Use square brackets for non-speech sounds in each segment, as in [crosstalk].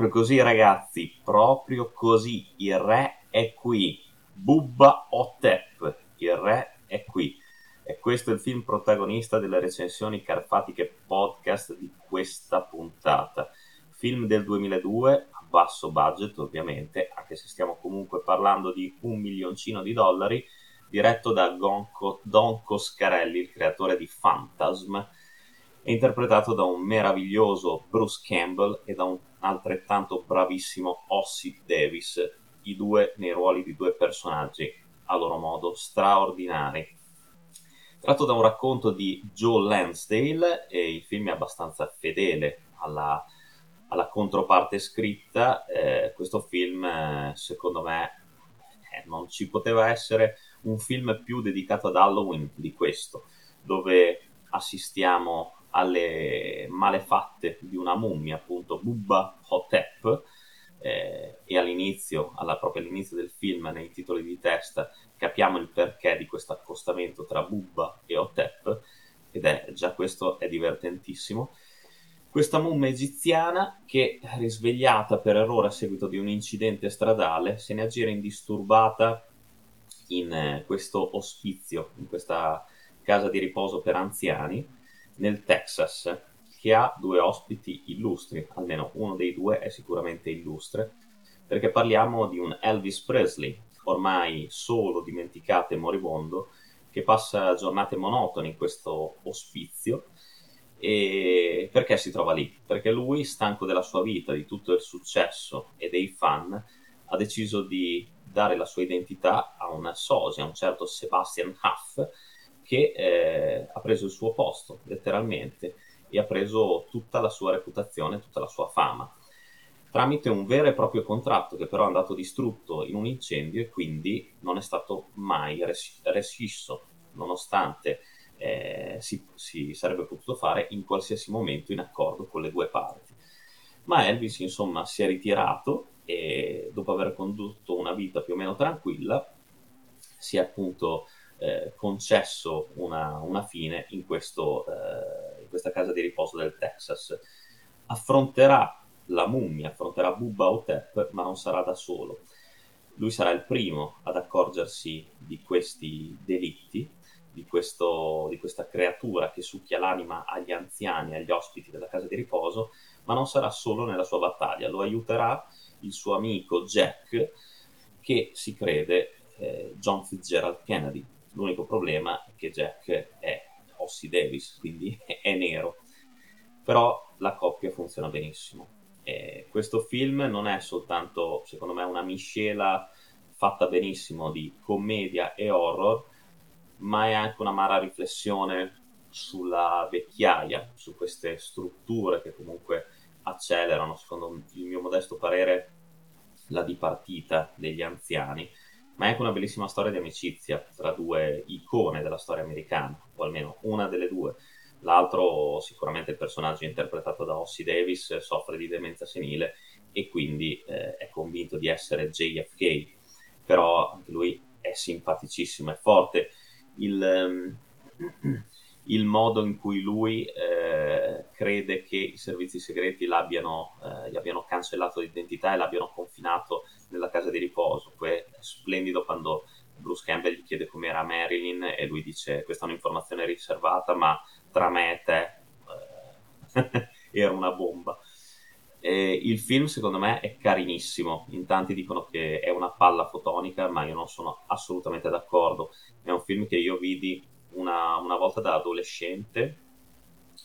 Proprio così ragazzi, proprio così, il re è qui, Bubba Otep, il re è qui. E questo è il film protagonista delle recensioni carfatiche podcast di questa puntata. Film del 2002, a basso budget ovviamente, anche se stiamo comunque parlando di un milioncino di dollari, diretto da Gonco, Don Coscarelli, il creatore di Phantasm, e interpretato da un meraviglioso Bruce Campbell e da un altrettanto bravissimo Ossie Davis, i due nei ruoli di due personaggi a loro modo straordinari. Tratto da un racconto di Joe Lansdale e il film è abbastanza fedele alla, alla controparte scritta, eh, questo film eh, secondo me eh, non ci poteva essere un film più dedicato ad Halloween di questo, dove assistiamo alle malefatte di una mummia, appunto Bubba Hotep, eh, e all'inizio, alla, proprio all'inizio del film, nei titoli di testa, capiamo il perché di questo accostamento tra Bubba e Hotep, ed è già questo è divertentissimo. Questa mummia egiziana che, risvegliata per errore a seguito di un incidente stradale, se ne aggira indisturbata in eh, questo ospizio, in questa casa di riposo per anziani, nel Texas, che ha due ospiti illustri, almeno uno dei due è sicuramente illustre, perché parliamo di un Elvis Presley, ormai solo, dimenticato e moribondo, che passa giornate monotone in questo ospizio. E perché si trova lì? Perché lui, stanco della sua vita, di tutto il successo e dei fan, ha deciso di dare la sua identità a una sosia, un certo Sebastian Huff, che eh, ha preso il suo posto, letteralmente, e ha preso tutta la sua reputazione, tutta la sua fama, tramite un vero e proprio contratto che però è andato distrutto in un incendio e quindi non è stato mai res- rescisso, nonostante eh, si, si sarebbe potuto fare in qualsiasi momento in accordo con le due parti. Ma Elvis, insomma, si è ritirato e dopo aver condotto una vita più o meno tranquilla, si è appunto eh, concesso una, una, fine in, questo, eh, in questa casa di riposo del Texas. Affronterà la mummia, affronterà Bubba Otep, ma non sarà da solo. Lui sarà il primo ad accorgersi di questi delitti, di, questo, di questa creatura che succhia l'anima agli anziani, agli ospiti della casa di riposo, ma non sarà solo nella sua battaglia, lo aiuterà il suo amico Jack, che si crede eh, John Fitzgerald Kennedy, L'unico problema è che Jack è Ossie Davis, quindi [laughs] è nero. Però la coppia funziona benissimo. E questo film non è soltanto, secondo me, una miscela fatta benissimo di commedia e horror, ma è anche un'amara riflessione sulla vecchiaia, su queste strutture che comunque accelerano, secondo il mio modesto parere, la dipartita degli anziani ma è anche una bellissima storia di amicizia tra due icone della storia americana, o almeno una delle due. L'altro, sicuramente il personaggio interpretato da Ossie Davis, soffre di demenza senile e quindi eh, è convinto di essere JFK, però anche lui è simpaticissimo, è forte. Il, um, [clears throat] il modo in cui lui eh, crede che i servizi segreti eh, gli abbiano cancellato l'identità e l'abbiano confinato nella casa di riposo. È splendido quando Bruce Campbell gli chiede com'era Marilyn e lui dice questa è un'informazione riservata ma tra me e te eh, [laughs] era una bomba. E il film secondo me è carinissimo, in tanti dicono che è una palla fotonica ma io non sono assolutamente d'accordo, è un film che io vidi una, una volta da adolescente,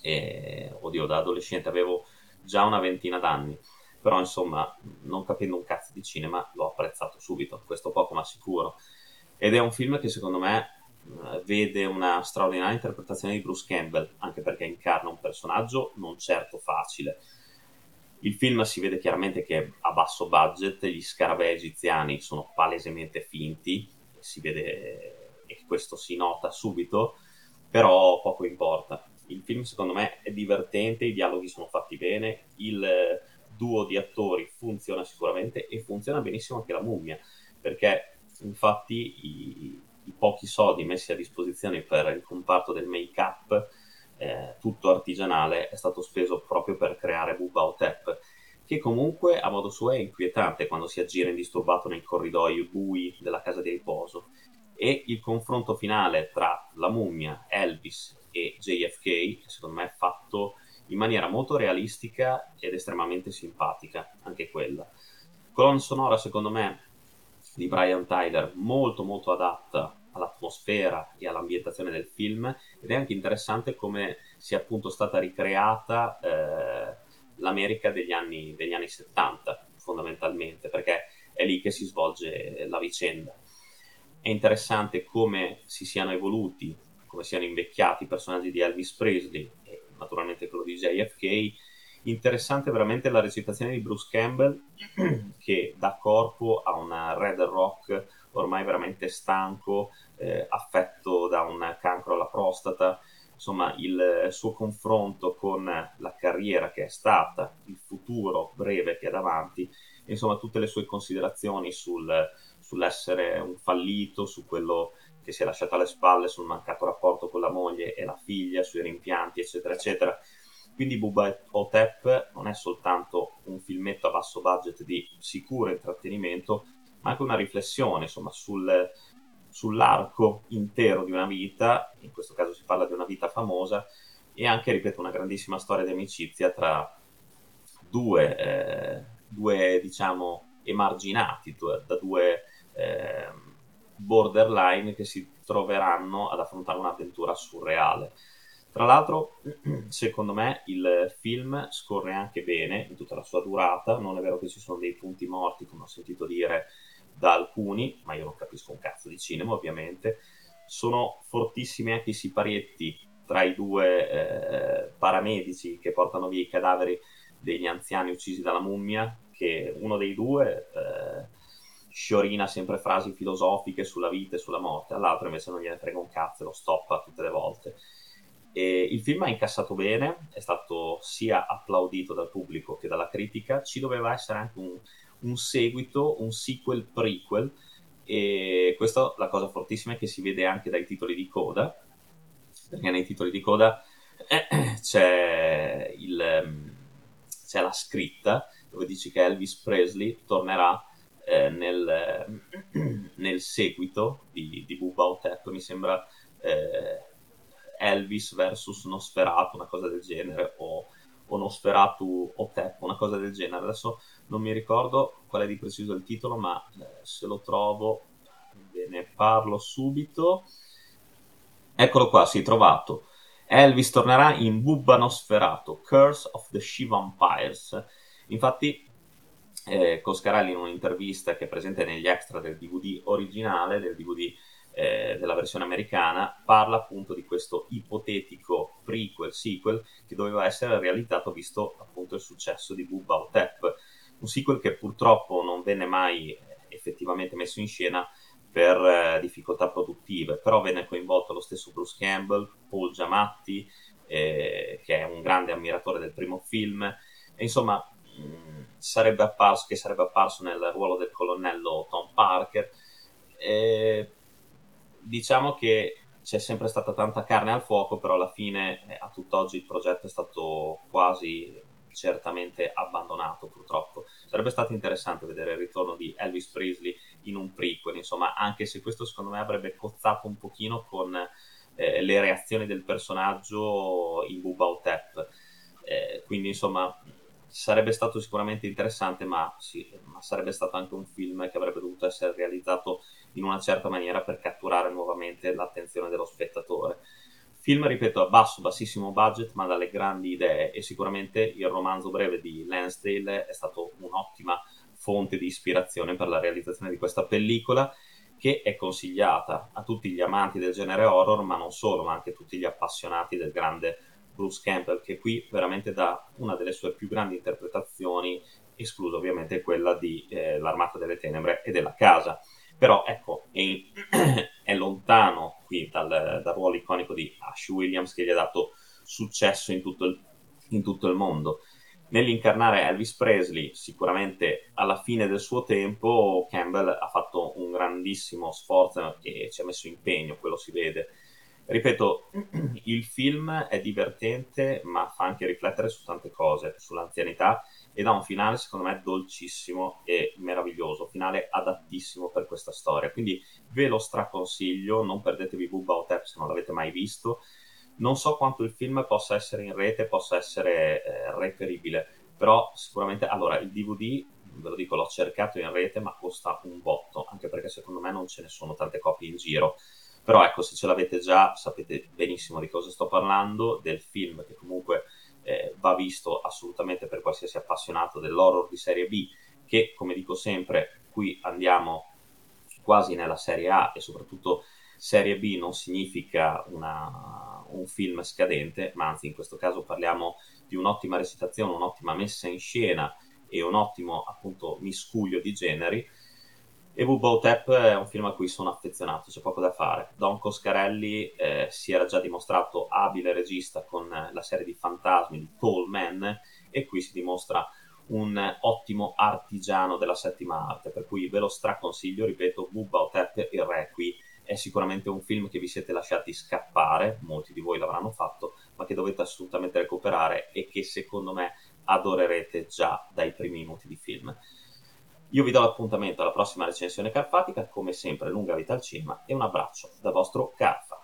e, oddio da adolescente avevo già una ventina d'anni però insomma non capendo un cazzo di cinema l'ho apprezzato subito, questo poco ma sicuro. Ed è un film che secondo me eh, vede una straordinaria interpretazione di Bruce Campbell, anche perché incarna un personaggio non certo facile. Il film si vede chiaramente che è a basso budget, gli scarabei egiziani sono palesemente finti, si vede e questo si nota subito, però poco importa. Il film secondo me è divertente, i dialoghi sono fatti bene, il duo di attori funziona sicuramente e funziona benissimo anche la mummia, perché infatti i, i pochi soldi messi a disposizione per il comparto del make-up, eh, tutto artigianale, è stato speso proprio per creare Bubba Otep. che comunque a modo suo è inquietante quando si aggira indisturbato nei corridoi bui della casa di riposo. E il confronto finale tra la mummia, Elvis e JFK, secondo me maniera molto realistica ed estremamente simpatica, anche quella. Colonna sonora, secondo me, di Brian Tyler, molto molto adatta all'atmosfera e all'ambientazione del film ed è anche interessante come sia appunto stata ricreata eh, l'America degli anni, degli anni 70 fondamentalmente perché è lì che si svolge la vicenda. È interessante come si siano evoluti, come siano invecchiati i personaggi di Elvis Presley naturalmente quello di JFK. Interessante veramente la recitazione di Bruce Campbell [clears throat] che dà corpo a una Red Rock ormai veramente stanco, eh, affetto da un cancro alla prostata, insomma il suo confronto con la carriera che è stata, il futuro breve che è davanti, insomma tutte le sue considerazioni sul, sull'essere un fallito, su quello che si è lasciato alle spalle, sul mancato rapporto con la moglie e la figlia, sui rimpianti, eccetera, eccetera. Quindi Bubba Otep non è soltanto un filmetto a basso budget di sicuro intrattenimento, ma anche una riflessione insomma, sul, sull'arco intero di una vita, in questo caso si parla di una vita famosa, e anche, ripeto, una grandissima storia di amicizia tra due, eh, due diciamo, emarginati, da due eh, borderline che si troveranno ad affrontare un'avventura surreale. Tra l'altro, [clears throat] secondo me, il film scorre anche bene in tutta la sua durata, non è vero che ci sono dei punti morti, come ho sentito dire da alcuni, ma io non capisco un cazzo di cinema ovviamente, sono fortissimi anche i siparieti tra i due eh, paramedici che portano via i cadaveri degli anziani uccisi dalla mummia, che uno dei due sciorina sempre frasi filosofiche sulla vita e sulla morte, all'altro invece non gliene frega un cazzo e lo stoppa tutte le volte. E il film ha incassato bene, è stato sia applaudito dal pubblico che dalla critica, ci doveva essere anche un un seguito, un sequel prequel e questa la cosa fortissima è che si vede anche dai titoli di coda perché nei titoli di coda eh, [clears throat] c'è, il, c'è, la scritta dove dice che Elvis Presley tornerà eh, nel, [clears throat] nel, seguito di, di Bubba Otep mi sembra eh, Elvis versus Nosferatu una cosa del genere o, o Nosferatu Otep una cosa del genere adesso non mi ricordo qual è di preciso il titolo, ma eh, se lo trovo ve ne parlo subito. Eccolo qua, si è trovato. Elvis tornerà in Bubba Nosferatu, Curse of the She-Vampires. Infatti, eh, Coscarelli in un'intervista che è presente negli extra del DVD originale, del DVD eh, della versione americana, parla appunto di questo ipotetico prequel, sequel, che doveva essere realizzato visto appunto il successo di Bubba Otep. Un sequel che purtroppo non venne mai effettivamente messo in scena per eh, difficoltà produttive, però venne coinvolto lo stesso Bruce Campbell, Paul Giamatti, eh, che è un grande ammiratore del primo film, e insomma mh, mm, sarebbe apparso, che sarebbe apparso nel ruolo del colonnello Tom Parker. E, diciamo che c'è sempre stata tanta carne al fuoco, però alla fine eh, a tutt'oggi il progetto è stato quasi certamente abbandonato purtroppo. Sarebbe stato interessante vedere il ritorno di Elvis Presley in un prequel, insomma, anche se questo secondo me avrebbe cozzato un pochino con eh, le reazioni del personaggio in Bubba Otep. Eh, quindi insomma sarebbe stato sicuramente interessante, ma, sì, ma sarebbe stato anche un film che avrebbe dovuto essere realizzato in una certa maniera per catturare nuovamente l'attenzione dello spettatore. Film, ripeto, a basso, bassissimo budget, ma dalle grandi idee e sicuramente il romanzo breve di Lansdale è stato un'ottima fonte di ispirazione per la realizzazione di questa pellicola che è consigliata a tutti gli amanti del genere horror, ma non solo, ma anche a tutti gli appassionati del grande Bruce Campbell, che qui veramente dà una delle sue più grandi interpretazioni, esclusa ovviamente quella di eh, L'Armata delle Tenebre e della Casa. Però ecco, è, [clears throat] è lontano qui dal, dal, ruolo iconico di Ash Williams che gli ha dato successo in tutto il, in tutto il mondo. Nell'incarnare Elvis Presley, sicuramente alla fine del suo tempo, Campbell ha fatto un grandissimo sforzo e ci ha messo impegno, quello si vede. Ripeto, il film è divertente, ma fa anche riflettere su tante cose, sull'anzianità ed ha un finale secondo me dolcissimo e meraviglioso, finale adattissimo per questa storia. Quindi ve lo straconsiglio, non perdetevi Bubba o Tep se non l'avete mai visto. Non so quanto il film possa essere in rete, possa essere eh, reperibile, però sicuramente allora il DVD ve lo dico, l'ho cercato in rete, ma costa un botto, anche perché secondo me non ce ne sono tante copie in giro. Però ecco, se ce l'avete già, sapete benissimo di cosa sto parlando, del film che comunque eh, va visto assolutamente per qualsiasi appassionato dell'horror di serie B, che come dico sempre, qui andiamo quasi nella serie A e soprattutto serie B non significa una, un film scadente, ma anzi in questo caso parliamo di un'ottima recitazione, un'ottima messa in scena e un ottimo appunto miscuglio di generi e Bubba Otep è un film a cui sono affezionato, c'è poco da fare. Don Coscarelli eh, si era già dimostrato abile regista con la serie di fantasmi di Tall Man e qui si dimostra un ottimo artigiano della settima arte, per cui ve lo straconsiglio, ripeto, Bubba Otep il Requi è sicuramente un film che vi siete lasciati scappare, molti di voi l'avranno fatto, ma che dovete assolutamente recuperare e che secondo me adorerete già dai primi minuti di film. Io vi do l'appuntamento alla prossima recensione carpatica, come sempre lunga vita al cinema e un abbraccio da vostro Carfa.